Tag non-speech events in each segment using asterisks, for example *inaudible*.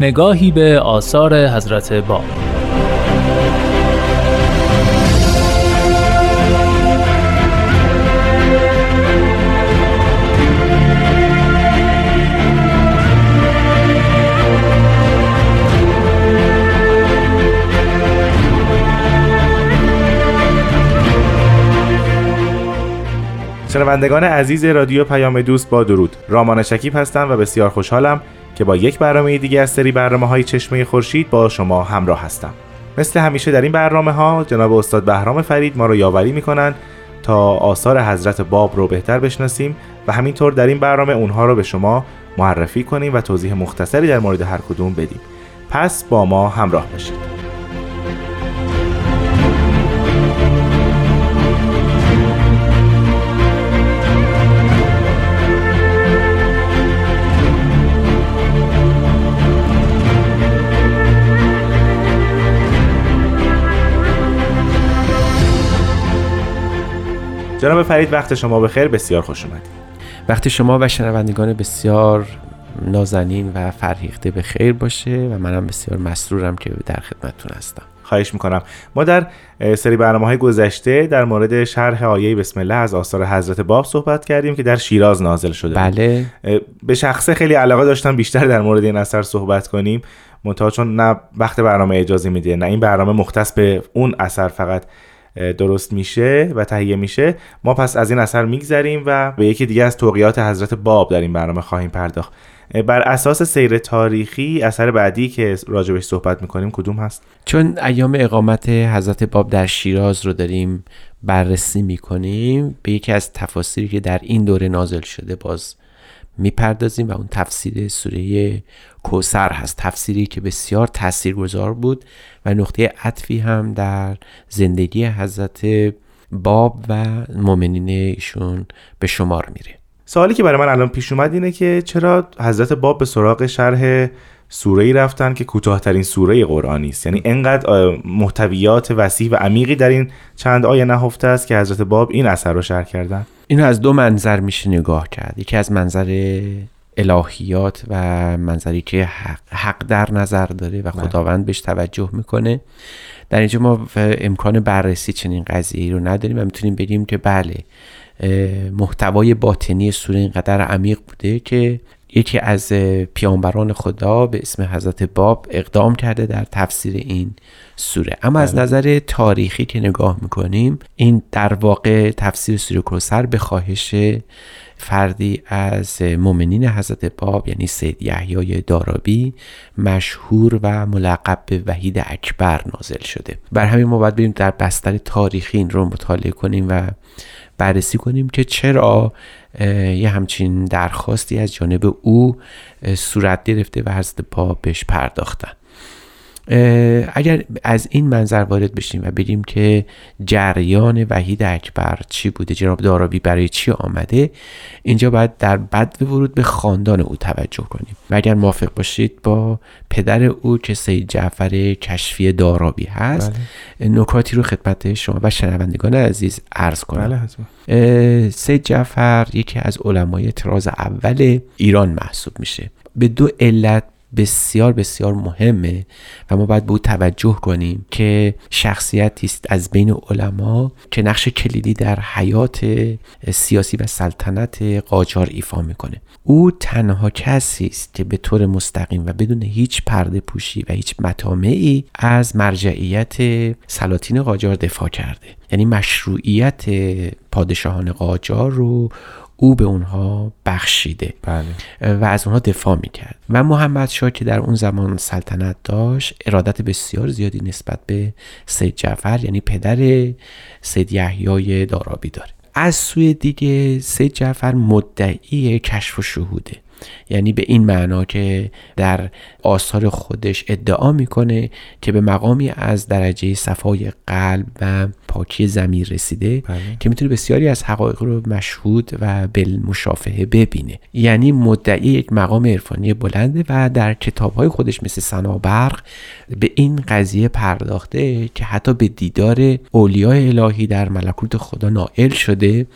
نگاهی به آثار حضرت باب. شنوندگان عزیز رادیو پیام دوست با درود. رامان شکیب هستم و بسیار خوشحالم که با یک برنامه دیگه از سری برنامه های چشمه خورشید با شما همراه هستم. مثل همیشه در این برنامه ها جناب استاد بهرام فرید ما رو یاوری می‌کنن تا آثار حضرت باب رو بهتر بشناسیم و همینطور در این برنامه اونها رو به شما معرفی کنیم و توضیح مختصری در مورد هر کدوم بدیم. پس با ما همراه باشید. جناب فرید وقت شما بخیر. بسیار خوش اومدید. وقت شما و شنوندگان بسیار نازنین و فرهیخته به خیر باشه و منم بسیار مسرورم که در خدمتتون هستم. خواهش می‌کنم. ما در سری برنامه های گذشته در مورد شرح آیه بسم الله از آثار حضرت باب صحبت کردیم که در شیراز نازل شده. بله. به شخصه خیلی علاقه داشتم بیشتر در مورد این اثر صحبت کنیم. منتها چون نه وقت برنامه اجازه میده نه این برنامه مختص به اون اثر فقط درست میشه و تهیه میشه ما پس از این اثر میگذریم و به یکی دیگه از توقیات حضرت باب در این برنامه خواهیم پرداخت. بر اساس سیر تاریخی اثر بعدی که راجبش صحبت می‌کنیم کدوم هست؟ چون ایام اقامت حضرت باب در شیراز رو داریم بررسی می‌کنیم به یکی از تفاسیری که در این دوره نازل شده باز می‌پردازیم و اون تفسیر سوره کوسر هست. تفسیری که بسیار تاثیرگذار بود و نقطه عطفی هم در زندگی حضرت باب و مؤمنین ایشون به شمار میره. سوالی که برای من الان پیش اومد اینه که چرا حضرت باب به سراغ شرح سوره ای رفتن که کوتاهترین سوره قرآنی است. یعنی انقدر محتویات وسیع و عمیقی در این چند آیه نهفته است که حضرت باب این اثر رو شرح کردن. اینو از دو منظر میشه نگاه کرد. یکی از منظر الهیات و منظری که حق, در نظر داره و بله. خداوند بهش توجه می‌کنه. در اینجا ما امکان بررسی چنین قضیه رو نداریم و می‌تونیم بگیم که بله محتوای باطنی سوره اینقدر عمیق بوده که یکی از پیامبران خدا به اسم حضرت باب اقدام کرده در تفسیر این سوره اما از بله. نظر تاریخی که نگاه می‌کنیم این در واقع تفسیر سوره کوسر به خواهش فردی از مؤمنین حضرت باب یعنی سید یحیای دارابی مشهور و ملقب به وحید اکبر نازل شده بر همین ما باید بریم در بستر تاریخی این رو مطالعه کنیم و بررسی کنیم که چرا یه همچین درخواستی از جانب او صورت گرفته و حضرت باب بهش پرداختن. اگر از این منظر وارد بشیم و بگیم که جریان وحید اکبر چی بوده جناب دارابی برای چی آمده اینجا باید در بد ورود به خاندان او توجه کنیم. و اگر موافق باشید با پدر او که سید جعفر کشفی دارابی هست بله. نکاتی رو خدمت شما و شنوندگان عزیز عرض کنم. بله سید جعفر یکی از علمای تراز اول ایران محسوب میشه. به دو علت بسیار بسیار مهمه و ما باید به او توجه کنیم که شخصیتی است از بین علما که نقش کلیدی در حیات سیاسی و سلطنت قاجار ایفا می‌کنه. او تنها کسی است که به طور مستقیم و بدون هیچ پرده پوشی و هیچ مطامعی از مرجعیت سلاطین قاجار دفاع کرده. یعنی مشروعیت پادشاهان قاجار رو او به اونها بخشیده. بله. و از اونها دفاع می‌کرد. و محمد شاه که در اون زمان سلطنت داشت ارادت بسیار زیادی نسبت به سید جعفر یعنی پدر سید یحیای دارابی داره. از سوی دیگه سید جعفر مدعی کشف و شهوده یعنی به این معنا که در آثار خودش ادعا می‌کنه که به مقامی از درجه صفای قلب و پاکی زمیر رسیده بله. که می‌تونه بسیاری از حقایق رو مشهود و بالمشافهه ببینه یعنی مدعی یک مقام عرفانی بلنده و در کتابهای خودش مثل سنابرق به این قضیه پرداخته که حتی به دیدار اولیاء الهی در ملکوت خدا نائل شده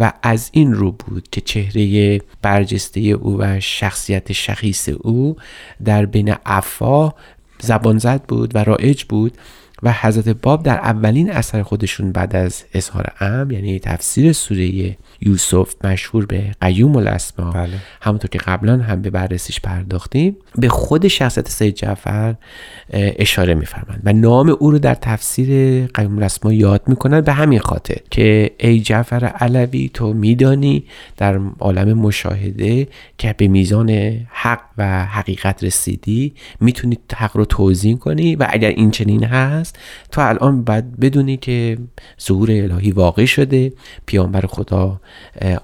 و از این رو بود که چهره برجسته او و شخصیت شخیص او در بین افا زبان زد بود و رایج بود و حضرت باب در اولین اثر خودشون بعد از اظهار ام یعنی تفسیر سوره یوسف مشهور به قیوم الاسما بله. همونطور که قبلا هم به بررسیش پرداختیم به خود شخصیت سید جعفر اشاره میفرمند و نام او رو در تفسیر قیوم الاسما یاد می‌کنن به همین خاطر که ای جعفر علوی تو میدانی در عالم مشاهده که به میزان حق و حقیقت رسیدی می‌تونی حق رو توضیح کنی و اگر این چنین هست تو الان باید بدونی که ظهور الهی واقع شده پیامبر خدا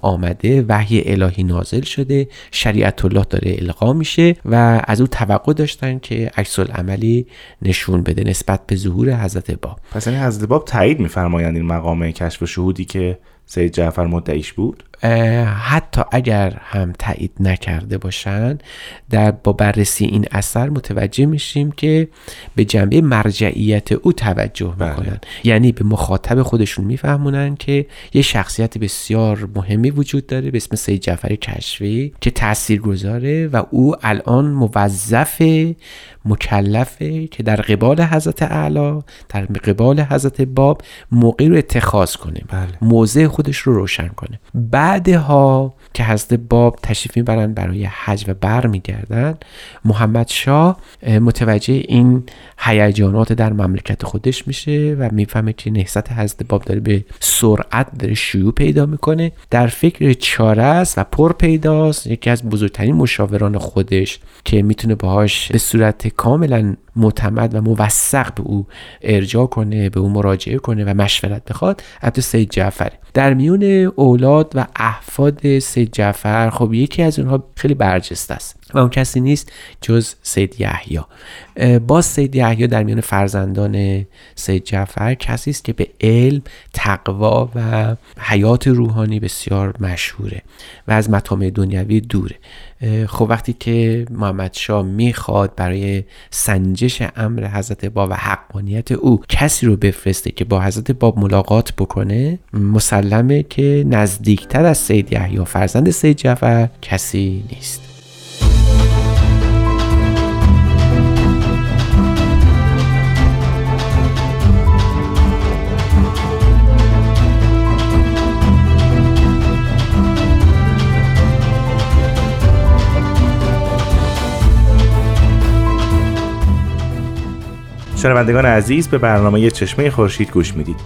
آمده وحی الهی نازل شده شریعت الله داره القا میشه و از او توقع داشتن که عکس عملی نشون بده نسبت به ظهور حضرت باب پس این حضرت باب تایید میفرمایند این مقام کشف و شهودی که سید جعفر مدعیش بود؟ حتی اگر هم تایید نکرده باشن در با بررسی این اثر متوجه میشیم که به جنبه مرجعیت او توجه می‌کنن. یعنی به مخاطب خودشون میفهمونن که یه شخصیت بسیار مهمی وجود داره به اسم سید جعفر کشفی که تأثیر گذاره و او الان موظف مکلفه که در قبال حضرت اعلی در قبال حضرت باب موقعی رو اتخاذ کنه. بله. موضع خودش رو روشن کنه. بعدها که حضرت باب تشریف می‌برن برای حج و بر میگردن محمد شاه متوجه این هیجانات در مملکت خودش میشه و می‌فهمه که نهضت حضرت باب داره به سرعت داره شیوع پیدا می‌کنه در فکر چاره است و پر پیداست. یکی از بزرگترین مشاوران خودش که می‌تونه باهاش به صورت کاملا معتمد و موثق به او ارجاع کنه به او مراجعه کنه و مشورت بخواد عبد سید جعفر در میون اولاد و احفاد سید جعفر خب یکی از اونها خیلی برجسته است. و اون کسی نیست جز سید یحیی. باز سید یحیی در میان فرزندان سید جعفر کسی است که به علم تقوا و حیات روحانی بسیار مشهوره و از مطامع دنیوی دوره. خب وقتی که محمد شاه می‌خواد برای سنجش امر حضرت باب و حقانیت او کسی رو بفرسته که با حضرت باب ملاقات بکنه مسلمه که نزدیکتر از سید یحیی فرزند سید جعفر کسی نیست. شنوندگان عزیز به برنامه چشمه خورشید گوش می‌دید.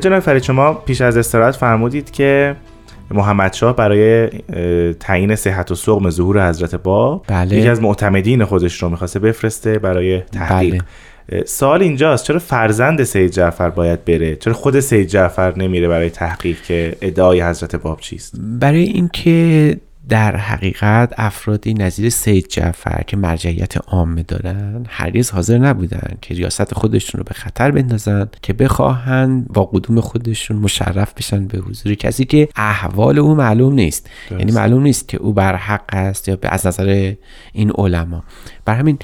جناب فرید شما پیش از استراحت فرمودید که محمد شاه برای تعیین صحت و سقم ظهور حضرت باب بله. یکی از معتمدین خودش رو می‌خواسته بفرسته برای تحقیق بله. سوال اینجاست چرا فرزند سید جعفر باید بره چرا خود سید جعفر نمیره برای تحقیق که ادعای حضرت باب چیست برای اینکه در حقیقت افرادی نظیر سید جعفر که مرجعیت عامه دارن هرگز حاضر نبودن که ریاست خودشون رو به خطر بندازن که بخواهن با قدوم خودشون مشرف بشن به حضور کسی که احوال او معلوم نیست. یعنی معلوم نیست که او بر حق است یا از نظر این علما بر همین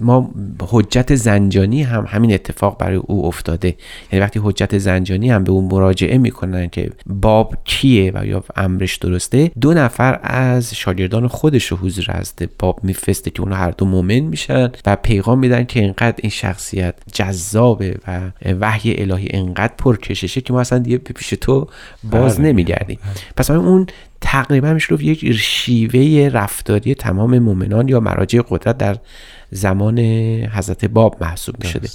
ما حجت زنجانی هم همین اتفاق برای او افتاده. یعنی وقتی حجت زنجانی هم به اون مراجعه می‌کنن که باب کیه و یا امرش درسته دو نفر از شاگردان خودش رو حضور از باب میفرسته که اونها هر دو مؤمن میشن و پیغام میدن که اینقدر این شخصیت جذابه و وحی الهی انقدر پرکششه که ما اصلا دیگه به پیش تو باز نمیگردیم. پس اون تقریبا میشه یک شیوه رفتاری تمام مؤمنان یا مراجع قدرت در زمان حضرت باب محسوب می شده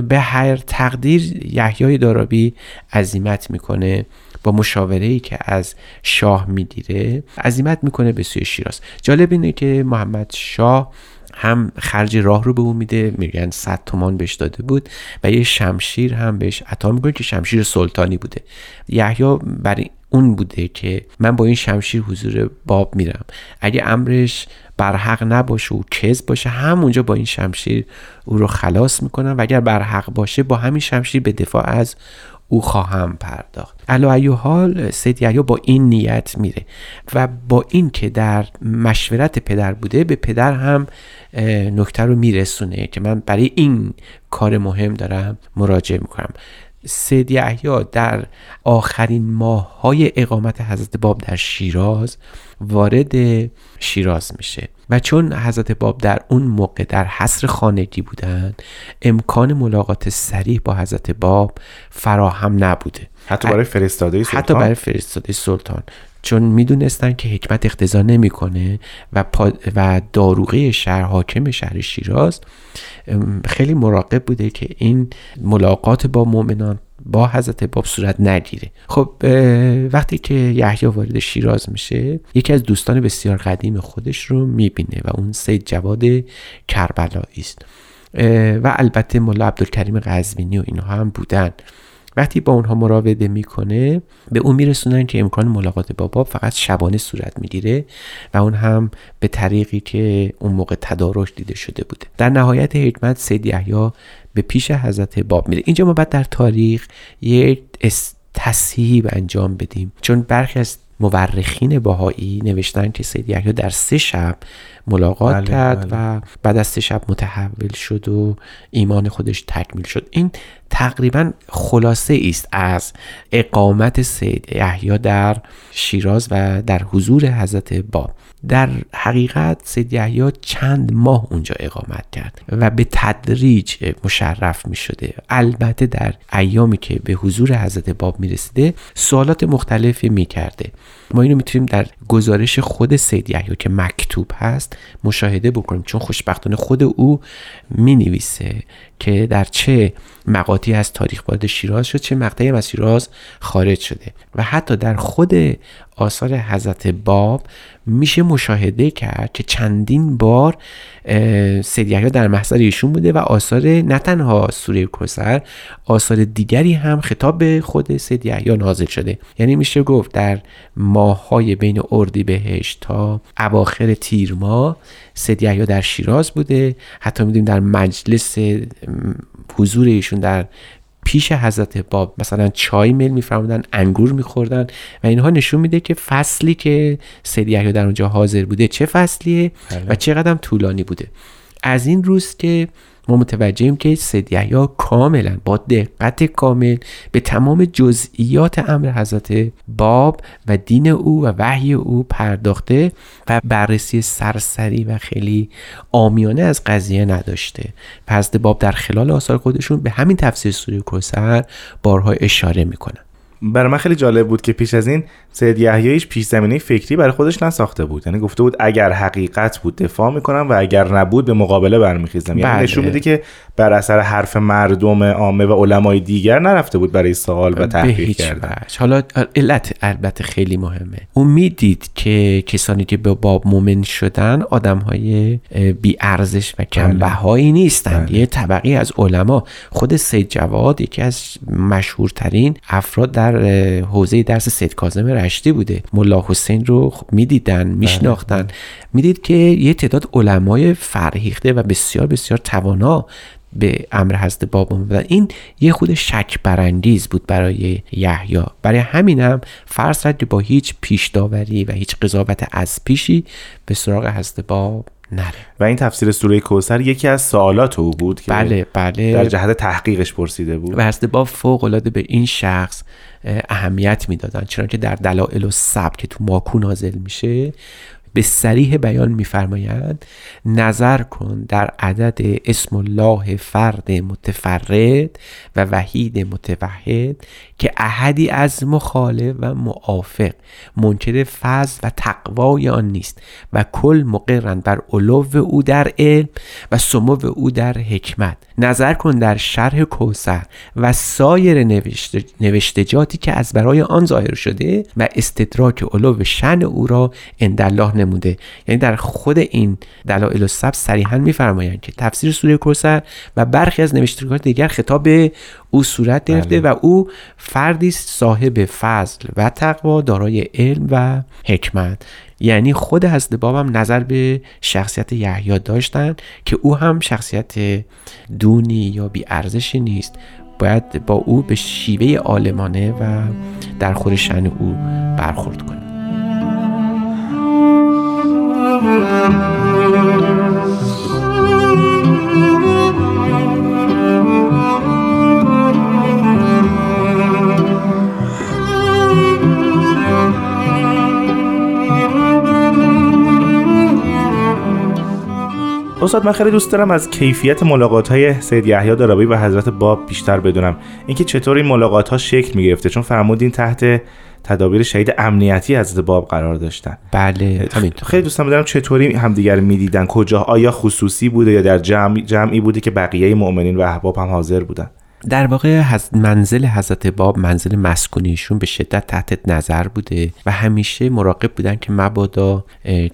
به هر تقدیر یحیای دارابی عزیمت می‌کنه با مشاوره ای که از شاه می‌گیره عزیمت می‌کنه به سوی شیراز. جالب اینه که محمد شاه هم خرج راه رو به اون میده میگن 100 تومان بهش داده بود و یه شمشیر هم بهش عطا می‌کنه که شمشیر سلطانی بوده. یحیی برای اون بوده که من با این شمشیر حضور باب میرم. اگه امرش برحق نباشه و کذب باشه همونجا با این شمشیر او رو خلاص می‌کنم و اگر برحق باشه با همین شمشیر به دفاع از او خواهم پرداخت. علا ایو حال سید یحیی با این نیت میره و با این که در مشورت پدر بوده به پدر هم نکته رو میرسونه که من برای این کار مهم دارم مراجعه می‌کنم. سید یحیی در آخرین ماه های اقامت حضرت باب در شیراز وارد شیراز میشه. و چون حضرت باب در اون موقع در حصر خانگی بودن امکان ملاقات سریح با حضرت باب فراهم نبوده. حتی برای فرستاده سلطان؟ حتی برای فرستاده سلطان. چون می‌دونستن که حکمت اقتضا نمی‌کنه و و داروغه شهر حاکم شهر شیراز خیلی مراقب بوده که این ملاقات با مؤمنان با حضرت باب صورت نگیره. خب وقتی که یحیی وارد شیراز میشه یکی از دوستان بسیار قدیم خودش رو می‌بینه و اون سید جواد کربلایی است. و البته ملا عبدالکریم قزوینی و اینها هم بودن. وقتی با اونها مراوده می‌کنه به اون میرسونن که امکان ملاقات با باب فقط شبانه صورت می‌گیره و اون هم به طریقی که اون موقع تدارش دیده شده بوده. در نهایت حکمت سید یحیی به پیش حضرت باب میره. اینجا ما بعد در تاریخ یک تصحیب انجام بدیم. چون برخی از مورخین باهایی نوشتن که سید یحیی در سه شب ملاقات بله، کرد بله. و بعد از سه شب متحول شد و ایمان خودش تکمیل شد. این تقریبا خلاصه است از اقامت سید یحیی در شیراز و در حضور حضرت باب در حقیقت سید یحیی چند ماه اونجا اقامت کرد و به تدریج مشرف می شده. البته در ایامی که به حضور حضرت باب می رسیده سوالات مختلفی می کرده. ما اینو می‌تونیم در گزارش خود سید یحیی که مکتوب هست مشاهده بکنیم چون خوشبختانه خود او می نویسه که در چه مقاطعی از تاریخ وارد شیراز شد چه مقطعی از شیراز خارج شده. و حتی در خود آثار حضرت باب میشه مشاهده کرد که چندین بار سید در محضر ایشون بوده و آثار نه تنها سوره کوسر آثار دیگری هم خطاب به خود سید نازل شده. یعنی میشه گفت در ماههای بین اردی بهشت تا اواخر تیر ماه سید در شیراز بوده. حتی می‌دونیم در مجلس حضور ایشون در پیش حضرت باب مثلا چای میل میفرمودن انگور میخوردن و اینها نشون میده که فصلی که سید در اونجا حاضر بوده چه فصلیه بله. و چقدر طولانی بوده از این روز که ما متوجهیم که سید یحیی کاملا با دقت کامل به تمام جزئیات امر حضرت باب و دین او و وحی او پرداخته و بررسی سرسری و خیلی آمیانه از قضیه نداشته. پس باب در خلال آثار خودشون به همین تفسیر سوره کوسر بارها اشاره می‌کنن. برای من خیلی جالب بود که پیش از این سید یحییش پیش زمینه فکری برای خودش نساخته بود یعنی گفته بود اگر حقیقت بود دفاع می‌کنم و اگر نبود به مقابله برمیخیزم یعنی بله. نشون میده که بر اثر حرف مردم عامه و علمای دیگر نرفته بود برای سوال و تحقیق کردن حالا علت البته خیلی مهمه اون می‌دید که کسانی که به باب مومن شدن آدم های بی ارزش و کمبهایی بله. نیستند بله. یه طبقی از علما خود سید جواد یکی از مشهورترین افراد در حوزه درس سید کاظم رشتی بوده. ملا حسین رو خب می‌دیدن میشناختن. می‌دید که یه تعداد علمای فرهیخته و بسیار بسیار توانا به امر حضرت باب بودن این یه خود شک برانگیز بود برای یحیی. برای همینم فرض کرد با هیچ پیش داوری و هیچ قضاوت از پیشی به سراغ حضرت باب نره. و این تفسیر سوره کوسر یکی از سوالات او بود که بله بله. در جهت تحقیقش پرسیده بود. و حضرت باب فوق العاده به این شخص اهمیت می‌دادن. چون که در دلائل و سب که تو ماکو نازل میشه به سریح بیان میفرمایند نظر کن در عدد اسم الله فرد متفرد و وحید متوحد که احدی از مخالف و موافق منکر فضل و تقوای آن نیست و کل مقرن بر علو او در علم و سمو او در حکمت. نظر کن در شرح کوسر و سایر نوشت... نوشتجاتی که از برای آن ظاهر شده و استدراک علو شن او را الله نموده یعنی در خود این دلائل و سب صریحا میفرمایند که تفسیر سوره کوسر و برخی از نوشتگاه دیگر خطاب به او صورت گرفته بله. و او فردی است صاحب فضل و تقوا دارای علم و حکمت یعنی خود حضرت باب هم نظر به شخصیت یحیی داشتن که او هم شخصیت دونی یا بی ارزشی نیست. باید با او به شیوه عالمانه و در خور شن او برخورد کنیم. استاد من خیلی دوست دارم از کیفیت ملاقات های سید یحیی دارابی و حضرت باب بیشتر بدونم. اینکه چطور این ملاقات ها شکل می‌گرفته چون فرمودین تحت تدابیر شهید امنیتی حضرت باب قرار داشتن. بله همینطور خیلی دوستم بدونم چطوری همدیگر می‌دیدن کجا آیا خصوصی بوده یا در جمع جمعی بوده که بقیه مؤمنین و احباب هم حاضر بودن. در واقع منزل حضرت باب منزل مسکونیشون به شدت تحت نظر بوده و همیشه مراقب بودن که مبادا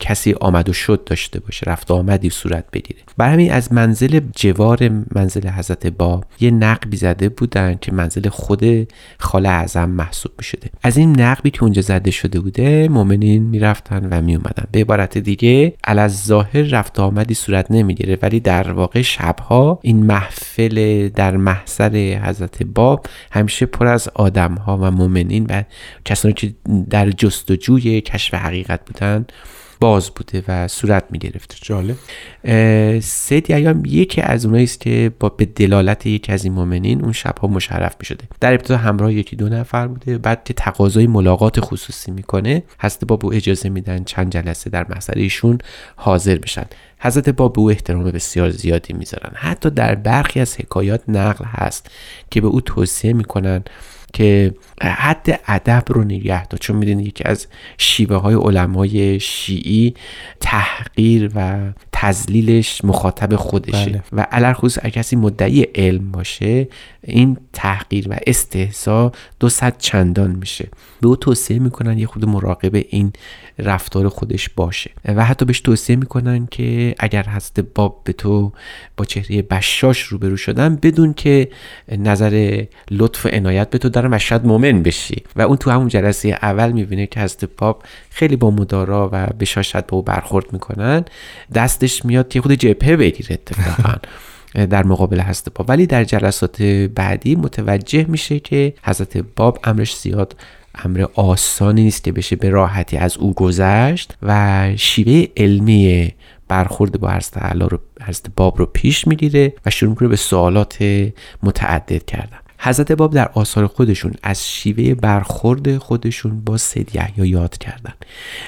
کسی آمد و شد داشته باشه رفت آمدی صورت بگیره. برای همین از منزل جوار منزل حضرت باب یه نقبی زده بودن که منزل خود خاله اعظم محسوب می شده از این نقبی که اونجا زده شده بوده مؤمنین می‌رفتن و می اومدن به عبارت دیگه علاز ظاهر رفت آمدی صورت نمی‌گیره ولی در واقع شبها این محفل در محضر حضرت باب همیشه پر از آدم ها و مؤمنین و کسانی که در جستجوی کشف حقیقت بودن باز بوده و صورت می گرفته جالب سید ایام یکی از اونایی است که با به دلالت یکی از این مؤمنین اون شبها مشرف می شده در ابتدا همراه یکی دو نفر بوده بعد که تقاضای ملاقات خصوصی می‌کنه حضرت باب او اجازه میدن چند جلسه در مسئله ایشون حاضر بشن. حضرت باب به او احترام بسیار زیادی می‌ذارن. حتی در برخی از حکایات نقل هست که به او توصیه می‌کنن که حد ادب رو نگه داشت چون می‌دونید یکی از شیوه های علمای شیعی تحقیر و تزلیلش مخاطب خودشه. بله. و علرخصوص اگر کسی مدعی علم باشه این تحقیر و استحضا دو صد چندان میشه. به او توصیه می‌کنن یه خود مراقب این رفتار خودش باشه. و حتی بهش توصیه می‌کنن که اگر هست باب به تو با چهره بشاش روبرو شدن بدون که نظر لطف و عنایت به تو دارن و شاید مؤمن بشی. و اون تو همون جلسه اول می‌بینه که حضرت باب خیلی با مدارا و بشاشت به او برخورد می‌کنن. دستش میاد یه خود جبهه بگیره اتفاقا *laughs* در مقابل حضرت باب ولی در جلسات بعدی متوجه میشه که حضرت باب امرش زیاد امر آسانی نیست که بشه به راحتی از او گذشت و شیوه علمی برخورد با حضرت رو حضرت باب رو پیش می‌گیره و شروع می‌کنه به سوالات متعدد کردن. حضرت باب در آثار خودشون از شیوه برخورد خودشون با سید یحیی یاد کردن.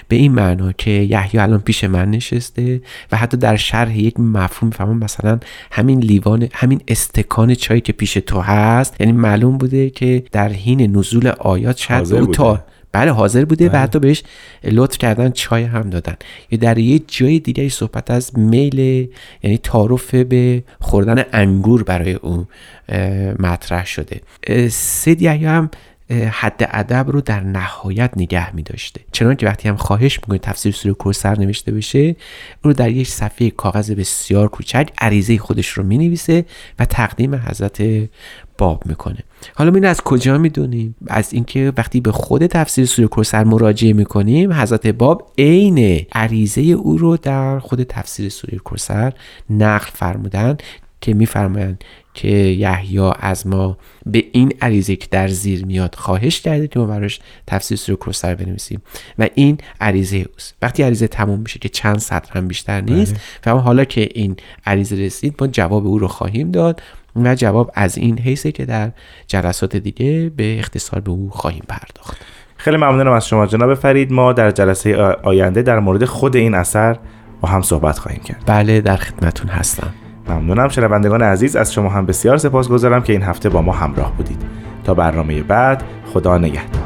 به این معنا که یحیی الان پیش من نشسته و حتی در شرح یک مفهوم فهمم مثلا همین لیوان همین استکان چایی که پیش تو هست یعنی معلوم بوده که در حین نزول آیات شاید او تا بله حاضر بوده. بله. و حتی بهش لطف کردن چای هم دادن. یا در یه جای دیگه صحبت از میل یعنی تعارف به خوردن انگور برای او مطرح شده. سید یحیی هم حد ادب رو در نهایت نگه می داشته. چنان که وقتی هم خواهش می‌کنه تفسیر سوره کوثر نوشته بشه رو در یک صفحه کاغذ بسیار کوچک عریضه خودش رو می نویسه و تقدیم حضرت باب می‌کنه. حالا این از کجا می‌دونیم؟ از اینکه وقتی به خود تفسیر سوره کوثر مراجعه می‌کنیم حضرت باب عین عریضه او رو در خود تفسیر سوره کوثر نقل فرمودن که میفرمایند که یحیی از ما به این عریضه که در زیر میاد خواهش کرده که ما براش تفسیر سوره کوثر بنویسیم. و این عریضه اوست. وقتی عریضه تموم میشه که چند سطر هم بیشتر نیست و حالا که این عریضه رسید ما جواب او رو خواهیم داد. و جواب از این حیثه که در جلسات دیگه به اختصار به او خواهیم پرداخت. خیلی ممنونم از شما جناب فرید. ما در جلسه آینده در مورد خود این اثر با هم صحبت خواهیم کرد. بله در خدمتون هستم. ممنونم. شنوندگان عزیز از شما هم بسیار سپاس گذارم که این هفته با ما همراه بودید. تا برنامه بعد خدا نگهدار.